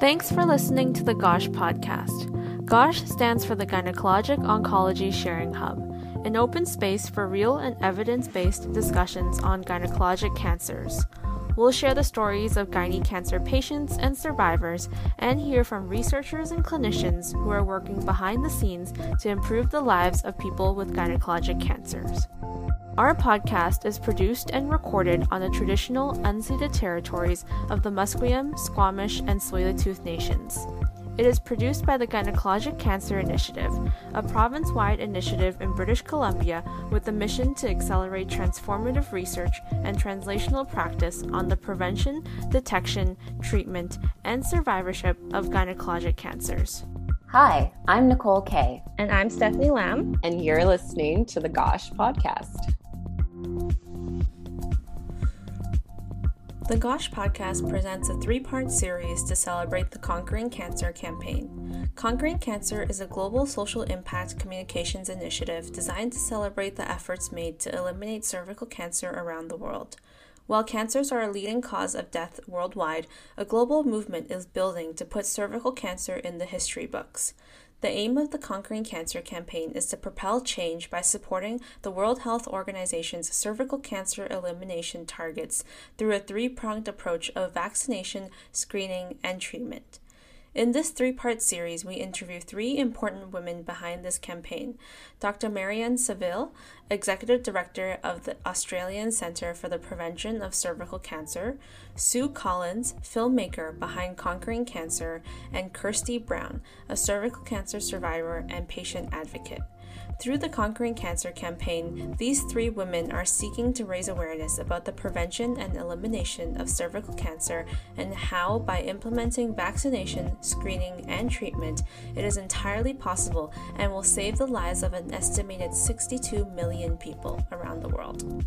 Thanks for listening to the GOSH podcast. GOSH stands for the Gynecologic Oncology Sharing Hub, an open space for real and evidence based discussions on gynecologic cancers. We'll share the stories of gynae cancer patients and survivors and hear from researchers and clinicians who are working behind the scenes to improve the lives of people with gynecologic cancers. Our podcast is produced and recorded on the traditional unceded territories of the Musqueam, Squamish, and Tsleil-Waututh nations. It is produced by the Gynecologic Cancer Initiative, a province wide initiative in British Columbia with the mission to accelerate transformative research and translational practice on the prevention, detection, treatment, and survivorship of gynecologic cancers. Hi, I'm Nicole Kay. And I'm Stephanie Lamb. And you're listening to the Gosh podcast. The GOSH podcast presents a three part series to celebrate the Conquering Cancer campaign. Conquering Cancer is a global social impact communications initiative designed to celebrate the efforts made to eliminate cervical cancer around the world. While cancers are a leading cause of death worldwide, a global movement is building to put cervical cancer in the history books. The aim of the Conquering Cancer campaign is to propel change by supporting the World Health Organization's cervical cancer elimination targets through a three pronged approach of vaccination, screening, and treatment. In this three part series, we interview three important women behind this campaign Dr. Marianne Saville, Executive Director of the Australian Centre for the Prevention of Cervical Cancer, Sue Collins, filmmaker behind Conquering Cancer, and Kirsty Brown, a cervical cancer survivor and patient advocate. Through the Conquering Cancer campaign, these three women are seeking to raise awareness about the prevention and elimination of cervical cancer and how, by implementing vaccination, screening, and treatment, it is entirely possible and will save the lives of an estimated 62 million people around the world.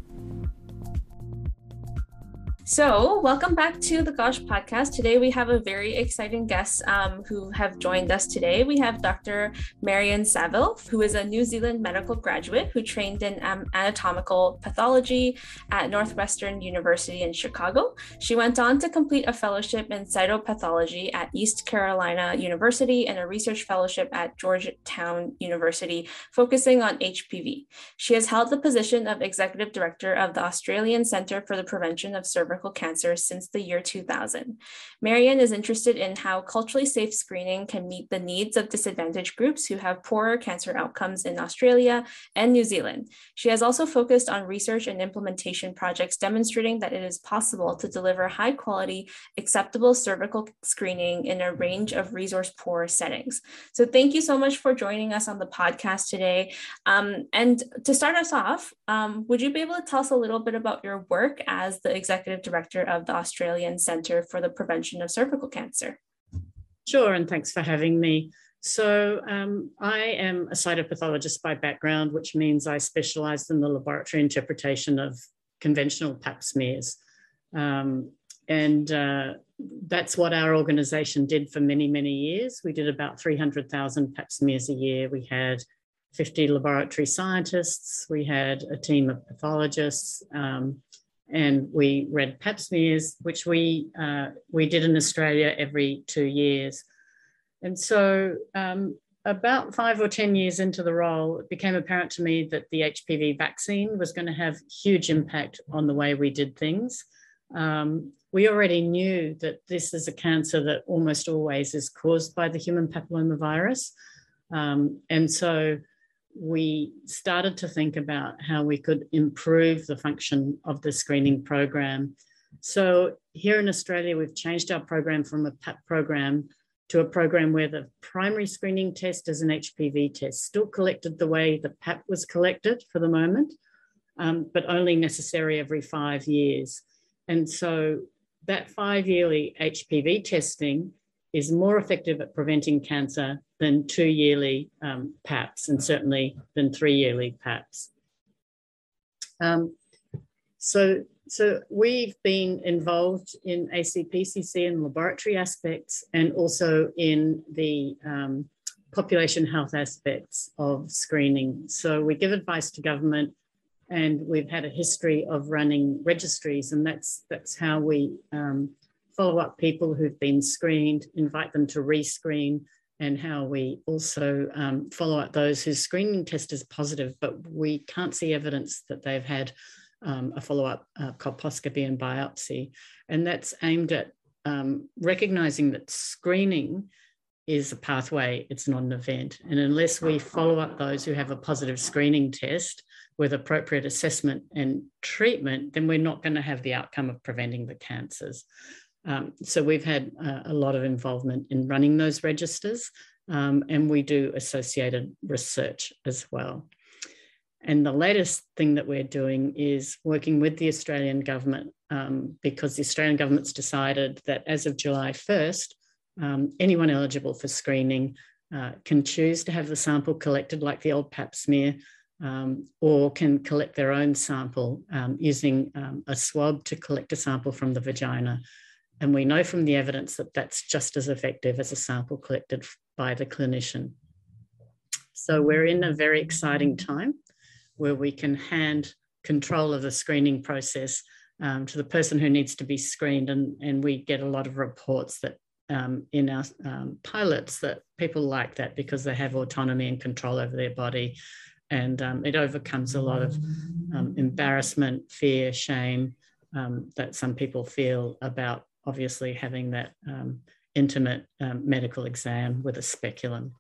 So, welcome back to the Gosh podcast. Today we have a very exciting guest um, who have joined us today. We have Dr. Marianne Saville, who is a New Zealand medical graduate who trained in um, anatomical pathology at Northwestern University in Chicago. She went on to complete a fellowship in cytopathology at East Carolina University and a research fellowship at Georgetown University, focusing on HPV. She has held the position of executive director of the Australian Centre for the Prevention of Cervical cervical cancer since the year 2000. Marianne is interested in how culturally safe screening can meet the needs of disadvantaged groups who have poorer cancer outcomes in Australia and New Zealand. She has also focused on research and implementation projects demonstrating that it is possible to deliver high quality, acceptable cervical screening in a range of resource poor settings. So, thank you so much for joining us on the podcast today. Um, and to start us off, um, would you be able to tell us a little bit about your work as the executive director of the Australian Centre for the Prevention of Cervical Cancer. Sure, and thanks for having me. So, um, I am a cytopathologist by background, which means I specialised in the laboratory interpretation of conventional pap smears. Um, and uh, that's what our organization did for many, many years. We did about 300,000 pap smears a year. We had 50 laboratory scientists, we had a team of pathologists, um, and we read pap smears, which we uh, we did in Australia every two years. And so, um, about five or ten years into the role, it became apparent to me that the HPV vaccine was going to have huge impact on the way we did things. Um, we already knew that this is a cancer that almost always is caused by the human papillomavirus, um, and so we started to think about how we could improve the function of the screening program. So, here in Australia, we've changed our program from a PAP program to a program where the primary screening test is an HPV test, still collected the way the PAP was collected for the moment, um, but only necessary every five years. And so, that five yearly HPV testing is more effective at preventing cancer than two yearly um, PAPs and certainly than three yearly PAPs. Um, so, so we've been involved in ACPCC and laboratory aspects and also in the um, population health aspects of screening. So we give advice to government and we've had a history of running registries and that's, that's how we um, follow up people who've been screened, invite them to rescreen, and how we also um, follow up those whose screening test is positive, but we can't see evidence that they've had um, a follow up uh, colposcopy and biopsy. And that's aimed at um, recognizing that screening is a pathway, it's not an event. And unless we follow up those who have a positive screening test with appropriate assessment and treatment, then we're not going to have the outcome of preventing the cancers. Um, so we've had uh, a lot of involvement in running those registers, um, and we do associated research as well. And the latest thing that we're doing is working with the Australian government um, because the Australian government's decided that as of July 1st, um, anyone eligible for screening uh, can choose to have the sample collected like the old pap smear um, or can collect their own sample um, using um, a swab to collect a sample from the vagina. And we know from the evidence that that's just as effective as a sample collected by the clinician. So we're in a very exciting time where we can hand control of the screening process um, to the person who needs to be screened. And, and we get a lot of reports that um, in our um, pilots that people like that because they have autonomy and control over their body. And um, it overcomes a lot of um, embarrassment, fear, shame um, that some people feel about obviously having that um, intimate medical exam with a speculum.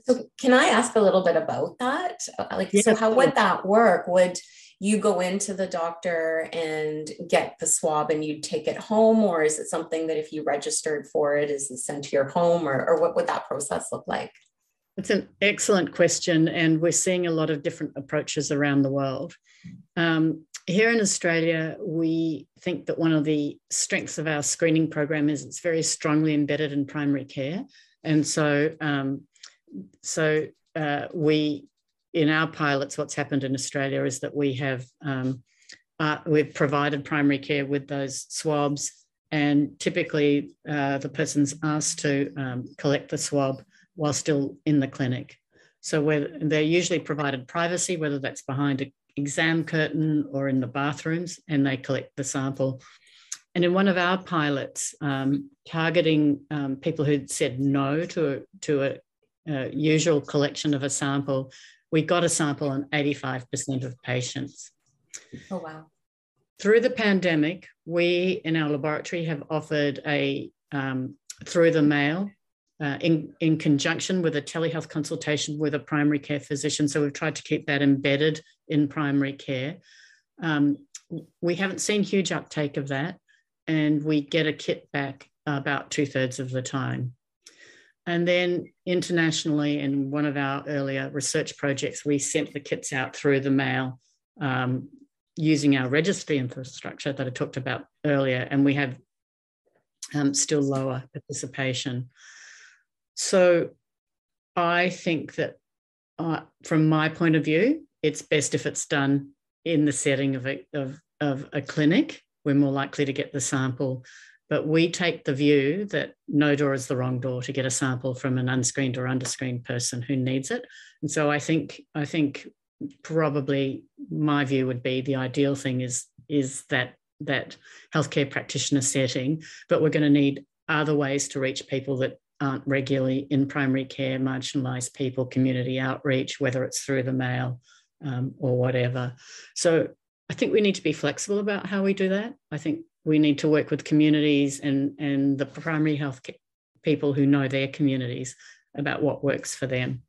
So, can I ask a little bit about that? Uh, like, yeah. so how would that work? Would you go into the doctor and get the swab and you'd take it home or is it something that if you registered for it is it sent to your home or, or what would that process look like it's an excellent question and we're seeing a lot of different approaches around the world um, here in australia we think that one of the strengths of our screening program is it's very strongly embedded in primary care and so um, so uh, we in our pilots, what's happened in Australia is that we have um, uh, we've provided primary care with those swabs, and typically uh, the person's asked to um, collect the swab while still in the clinic. So where they're usually provided privacy, whether that's behind an exam curtain or in the bathrooms, and they collect the sample. And in one of our pilots, um, targeting um, people who'd said no to a, to a, a usual collection of a sample, we got a sample on 85% of patients. Oh, wow. Through the pandemic, we in our laboratory have offered a um, through the mail uh, in, in conjunction with a telehealth consultation with a primary care physician. So we've tried to keep that embedded in primary care. Um, we haven't seen huge uptake of that, and we get a kit back about two thirds of the time. And then internationally, in one of our earlier research projects, we sent the kits out through the mail um, using our registry infrastructure that I talked about earlier, and we have um, still lower participation. So I think that uh, from my point of view, it's best if it's done in the setting of a, of, of a clinic. We're more likely to get the sample but we take the view that no door is the wrong door to get a sample from an unscreened or underscreened person who needs it. And so I think I think probably my view would be the ideal thing is is that that healthcare practitioner setting, but we're going to need other ways to reach people that aren't regularly in primary care, marginalised people, community outreach, whether it's through the mail um, or whatever. So I think we need to be flexible about how we do that. I think we need to work with communities and, and the primary health people who know their communities about what works for them.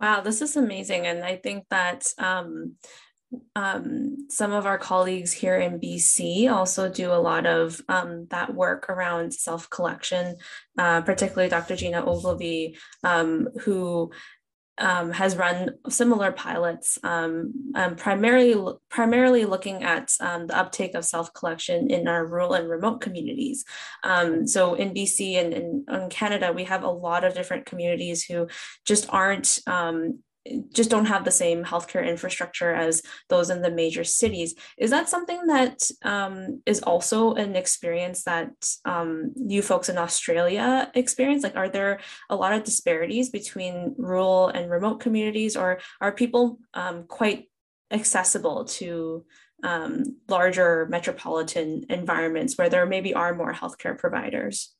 Wow, this is amazing. And I think that um, um, some of our colleagues here in BC also do a lot of um, that work around self collection, uh, particularly Dr. Gina Ogilvie, um, who um, has run similar pilots, um, um, primarily primarily looking at the uptake of self collection in our rural and remote communities. So in BC and in Canada, we have a lot of different communities who just aren't just don't have the same healthcare infrastructure as those in the major cities. Is that something that um, is also an experience that um, you folks in Australia experience? Like, are there a lot of disparities between rural and remote communities, or are people um, quite accessible to um, larger metropolitan environments where there maybe are more healthcare providers?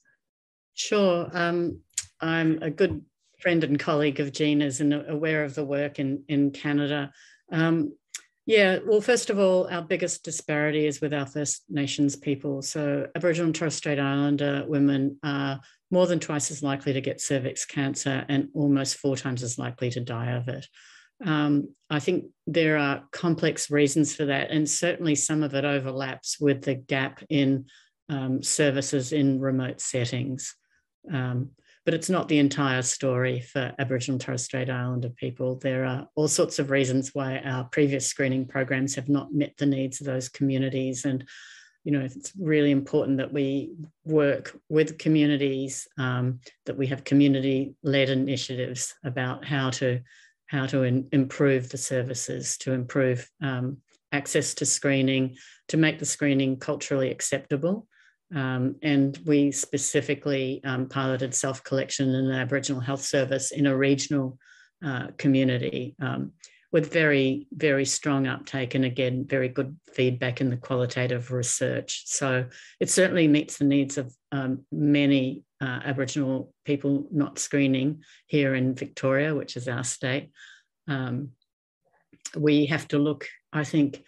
Sure. Um, I'm a good friend and colleague of Gina's and aware of the work in, in Canada. Um, yeah, well, first of all, our biggest disparity is with our First Nations people. So, Aboriginal and Torres Strait Islander women are more than twice as likely to get cervix cancer and almost four times as likely to die of it. Um, I think there are complex reasons for that, and certainly some of it overlaps with the gap in um, services in remote settings. Um, but it's not the entire story for Aboriginal and Torres Strait Islander people. There are all sorts of reasons why our previous screening programs have not met the needs of those communities. And, you know, it's really important that we work with communities, um, that we have community-led initiatives about how to how to in, improve the services, to improve um, access to screening, to make the screening culturally acceptable. Um, and we specifically um, piloted self collection in an Aboriginal health service in a regional uh, community um, with very, very strong uptake and again, very good feedback in the qualitative research. So it certainly meets the needs of um, many uh, Aboriginal people not screening here in Victoria, which is our state. Um, we have to look, I think,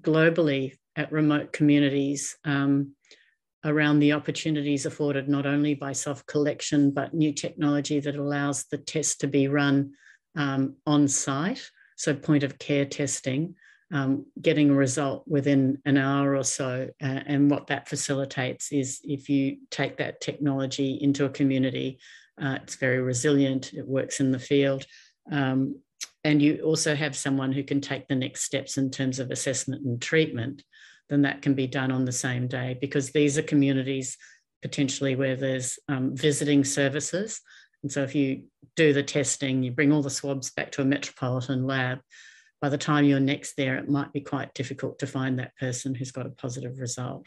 globally at remote communities um, around the opportunities afforded not only by self collection, but new technology that allows the test to be run um, on site. So, point of care testing, um, getting a result within an hour or so. Uh, and what that facilitates is if you take that technology into a community, uh, it's very resilient, it works in the field. Um, and you also have someone who can take the next steps in terms of assessment and treatment then that can be done on the same day because these are communities potentially where there's um, visiting services. And so if you do the testing, you bring all the swabs back to a metropolitan lab, by the time you're next there, it might be quite difficult to find that person who's got a positive result.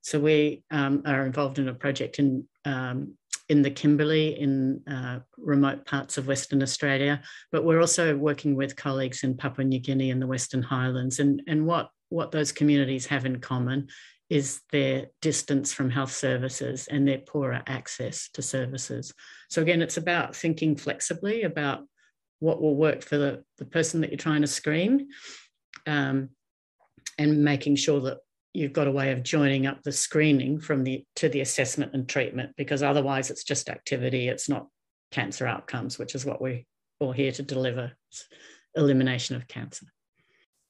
So we um, are involved in a project in um, in the Kimberley in uh, remote parts of Western Australia, but we're also working with colleagues in Papua New Guinea and the Western Highlands. And, and what what those communities have in common is their distance from health services and their poorer access to services. So, again, it's about thinking flexibly about what will work for the, the person that you're trying to screen um, and making sure that you've got a way of joining up the screening from the to the assessment and treatment because otherwise it's just activity it's not cancer outcomes which is what we're all here to deliver elimination of cancer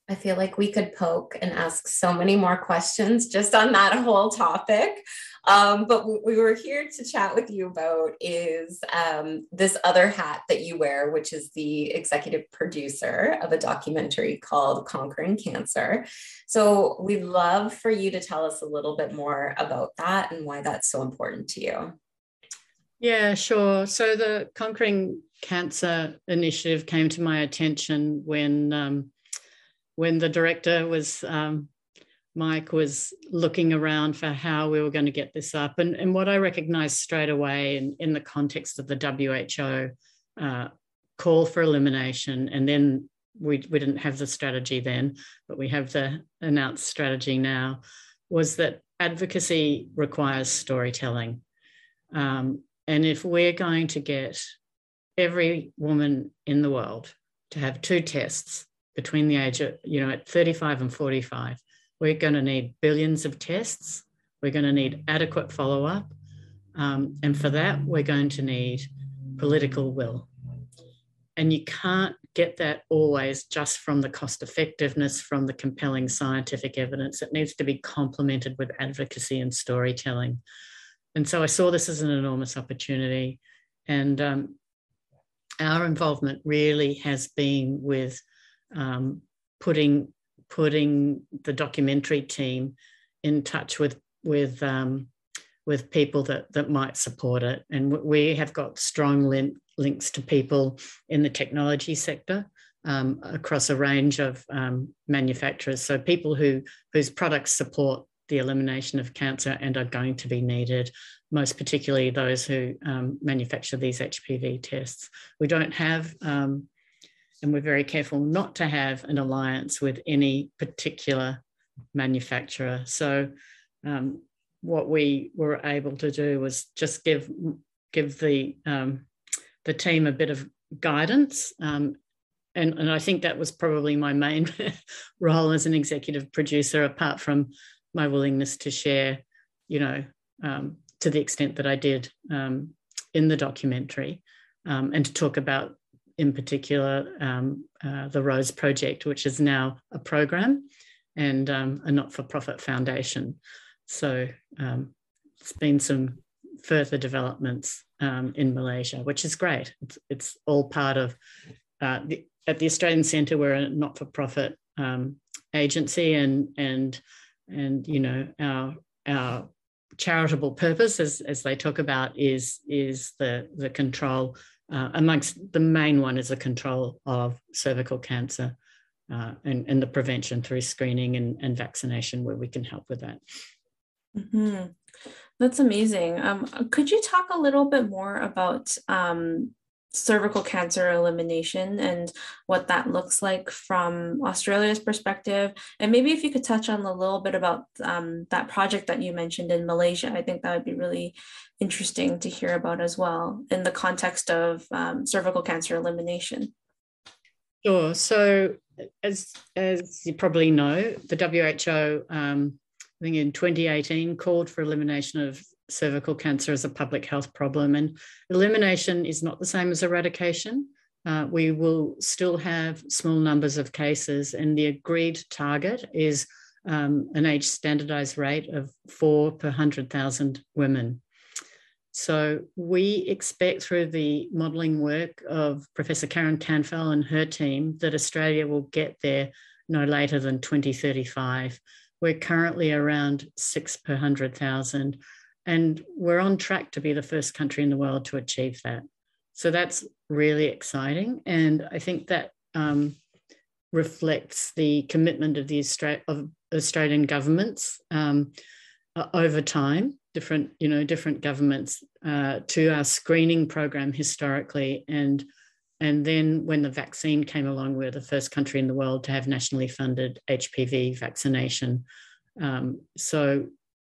I feel like we could poke and ask so many more questions just on that whole topic. Um, but what we were here to chat with you about is um, this other hat that you wear, which is the executive producer of a documentary called Conquering Cancer. So we'd love for you to tell us a little bit more about that and why that's so important to you. Yeah, sure. So the Conquering Cancer initiative came to my attention when. Um, when the director was um, Mike was looking around for how we were going to get this up. And, and what I recognized straight away in, in the context of the WHO uh, call for elimination, and then we, we didn't have the strategy then, but we have the announced strategy now, was that advocacy requires storytelling. Um, and if we're going to get every woman in the world to have two tests between the age of, you know, at 35 and 45. We're going to need billions of tests. We're going to need adequate follow up. Um, and for that, we're going to need political will. And you can't get that always just from the cost effectiveness, from the compelling scientific evidence. It needs to be complemented with advocacy and storytelling. And so I saw this as an enormous opportunity. And um, our involvement really has been with um, putting putting the documentary team in touch with with um, with people that that might support it, and we have got strong link, links to people in the technology sector um, across a range of um, manufacturers. So people who whose products support the elimination of cancer and are going to be needed, most particularly those who um, manufacture these HPV tests. We don't have um, and we're very careful not to have an alliance with any particular manufacturer. So, um, what we were able to do was just give give the um, the team a bit of guidance. Um, and, and I think that was probably my main role as an executive producer, apart from my willingness to share, you know, um, to the extent that I did um, in the documentary, um, and to talk about, in particular, um, uh, the Rose Project, which is now a program and um, a not for profit foundation. So um, it's been some further developments um, in Malaysia, which is great. It's, it's all part of uh, the, at the Australian Centre. We're a not-for-profit um, agency, and and and you know our our charitable purpose, as as they talk about, is is the the control. Uh, amongst the main one is the control of cervical cancer uh, and, and the prevention through screening and, and vaccination, where we can help with that. Mm-hmm. That's amazing. Um, could you talk a little bit more about um, cervical cancer elimination and what that looks like from Australia's perspective? And maybe if you could touch on a little bit about um, that project that you mentioned in Malaysia, I think that would be really interesting to hear about as well in the context of um, cervical cancer elimination. Sure. So, as as you probably know, the WHO um, I think in 2018 called for elimination of cervical cancer as a public health problem. And elimination is not the same as eradication. Uh, we will still have small numbers of cases, and the agreed target is um, an age standardized rate of four per 100,000 women. So we expect through the modelling work of Professor Karen Canfell and her team that Australia will get there no later than 2035. We're currently around six per 100,000, and we're on track to be the first country in the world to achieve that. So that's really exciting. And I think that um, reflects the commitment of the Austra- of Australian governments um, uh, over time, different, you know, different governments uh, to our screening program historically and and then when the vaccine came along, we we're the first country in the world to have nationally funded HPV vaccination. Um, so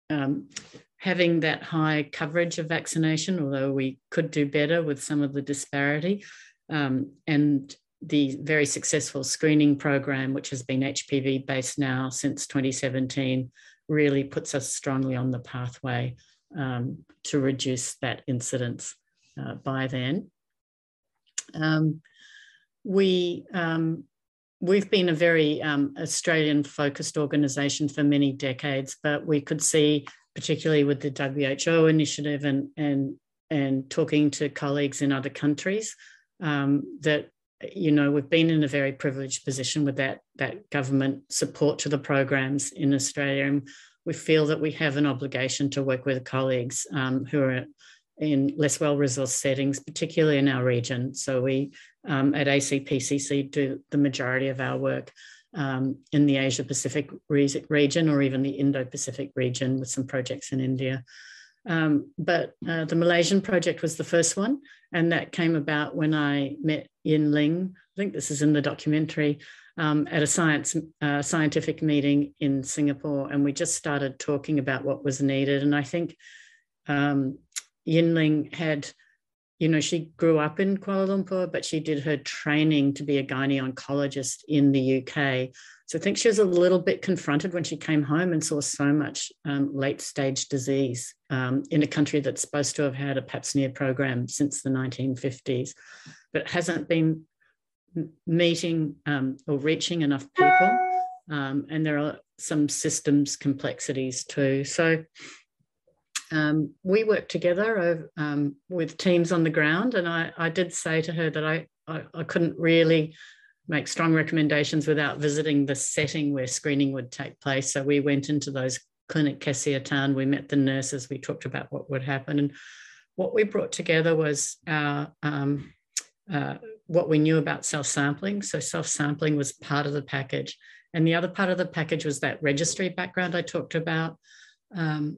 um, having that high coverage of vaccination, although we could do better with some of the disparity, um, and the very successful screening program, which has been HPV based now since 2017, really puts us strongly on the pathway um, to reduce that incidence uh, by then. Um, we um, we've been a very um, Australian focused organisation for many decades, but we could see, particularly with the WHO initiative and and and talking to colleagues in other countries, um, that you know we've been in a very privileged position with that that government support to the programs in Australia, and we feel that we have an obligation to work with colleagues um, who are in less well resourced settings, particularly in our region. So we um, at ACPCC do the majority of our work um, in the Asia Pacific region or even the Indo Pacific region with some projects in India. Um, but uh, the Malaysian project was the first one, and that came about when I met Yin Ling. I think this is in the documentary. Um, at a science uh, scientific meeting in Singapore, and we just started talking about what was needed. And I think um, Yin Ling had, you know, she grew up in Kuala Lumpur, but she did her training to be a gynae oncologist in the UK. So I think she was a little bit confronted when she came home and saw so much um, late stage disease um, in a country that's supposed to have had a pap smear program since the 1950s, but hasn't been meeting um, or reaching enough people. Um, and there are some systems complexities too. So um, we worked together um, with teams on the ground, and I, I did say to her that I, I, I, couldn't really make strong recommendations without visiting the setting where screening would take place. So we went into those Klinik Kesihatan, we met the nurses, we talked about what would happen. And what we brought together was our, um, uh, what we knew about self sampling. So self sampling was part of the package. And the other part of the package was that registry background I talked about. Um,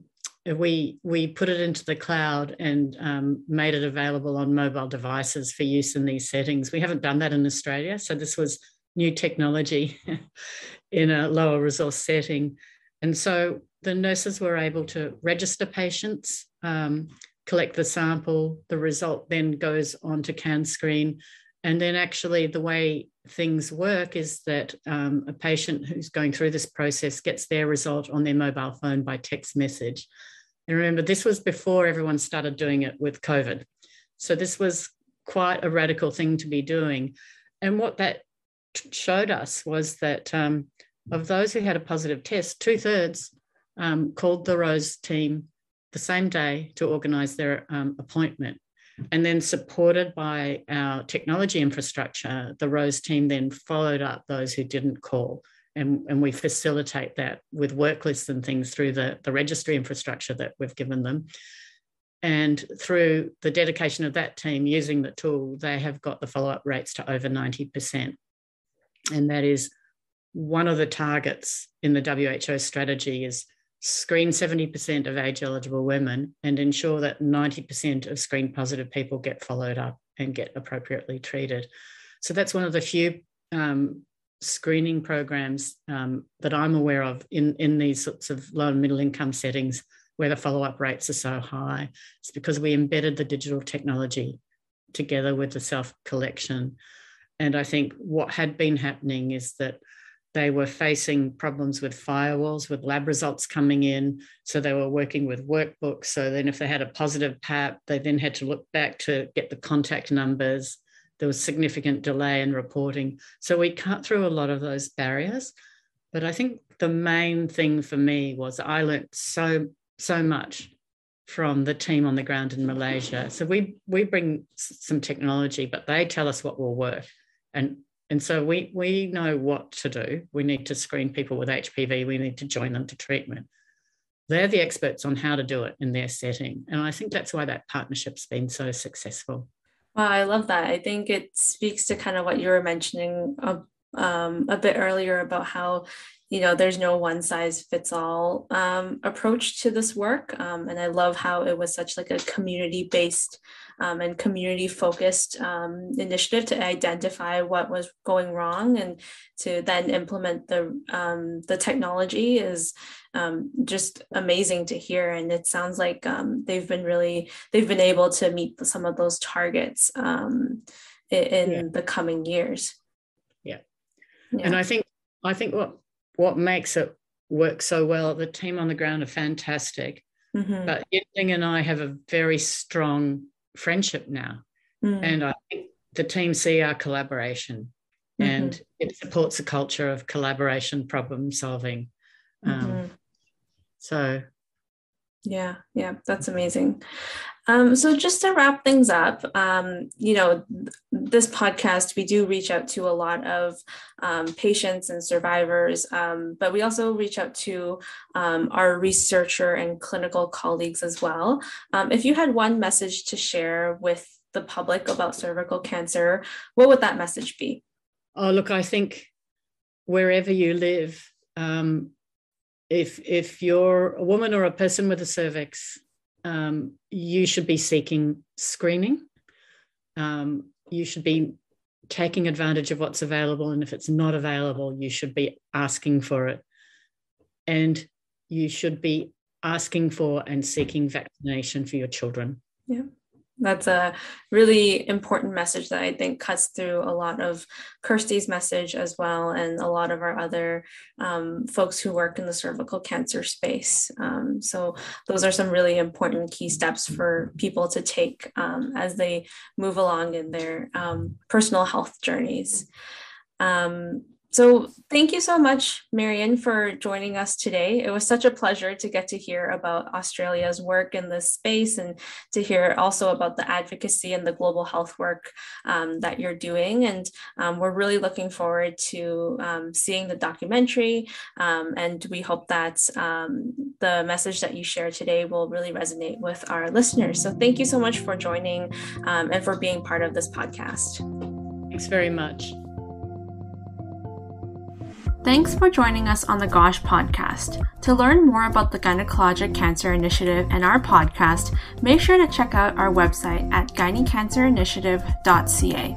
we we put it into the cloud and um, made it available on mobile devices for use in these settings. We haven't done that in Australia, so this was new technology in a lower resource setting, and so the nurses were able to register patients, um, collect the sample. The result then goes on to CanScreen, and then actually the way things work is that um, a patient who's going through this process gets their result on their mobile phone by text message. And remember, this was before everyone started doing it with COVID. So this was quite a radical thing to be doing. And what that showed us was that um, of those who had a positive test, two thirds um, called the Rose team the same day to organize their um, appointment. And then, supported by our technology infrastructure, the Rose team then followed up those who didn't call. And, and we facilitate that with work lists and things through the, the registry infrastructure that we've given them. And through the dedication of that team using the tool, they have got the follow up rates to over 90%. And that is one of the targets in the WHO strategy is screen 70% of age eligible women and ensure that 90% of screen positive people get followed up and get appropriately treated. So that's one of the few um, screening programs um, that I'm aware of in, in these sorts of low and middle income settings where the follow up rates are so high. It's because we embedded the digital technology together with the self collection. And I think what had been happening is that they were facing problems with firewalls, with lab results coming in. So they were working with workbooks. So then, if they had a positive PAP, they then had to look back to get the contact numbers. There was significant delay in reporting. So we cut through a lot of those barriers. But I think the main thing for me was I learned so, so much from the team on the ground in Malaysia. So we we bring some technology, but they tell us what will work. And and so we, we know what to do. We need to screen people with HPV, we need to join them to treatment. They're the experts on how to do it in their setting. And I think that's why that partnership's been so successful. Wow, I love that. I think it speaks to kind of what you were mentioning uh, um, a bit earlier about how you know there's no one size fits all um, approach to this work um, and i love how it was such like a community based um, and community focused um, initiative to identify what was going wrong and to then implement the um, the technology is um, just amazing to hear and it sounds like they've been really they've been able to meet some of those targets in, in yeah. the coming years. Yeah and i think i think what what makes it work so well. The team on the ground are fantastic. Mm-hmm. But Yin Ling and I have a very strong friendship now. Mm. And I think the team see our collaboration mm-hmm. and it supports a culture of collaboration, problem solving. Um, mm-hmm. So, yeah, yeah, that's amazing. Um, so just to wrap things up, um, you know, this podcast, we do reach out to a lot of um, patients and survivors, um, but we also reach out to um, our researcher and clinical colleagues as well. Um, if you had one message to share with the public about cervical cancer, what would that message be? Oh, look, I think wherever you live, if if you're a woman or a person with a cervix, um, you should be seeking screening. Um, you should be taking advantage of what's available. And if it's not available, you should be asking for it. And you should be asking for and seeking vaccination for your children. Yeah that's a really important message that I think cuts through a lot of Kirsty's message as well, and a lot of our other um, folks who work in the cervical cancer space. Um, so, those are some really important key steps for people to take um, as they move along in their um, personal health journeys. So, thank you so much, Marion, for joining us today. It was such a pleasure to get to hear about Australia's work in this space and to hear also about the advocacy and the global health work um, that you're doing. And um, we're really looking forward to um, seeing the documentary. Um, and we hope that um, the message that you share today will really resonate with our listeners. So, thank you so much for joining um, and for being part of this podcast. Thanks very much. Thanks for joining us on the GOSH podcast. To learn more about the Gynecologic Cancer Initiative and our podcast, make sure to check out our website at gynecancerinitiative.ca.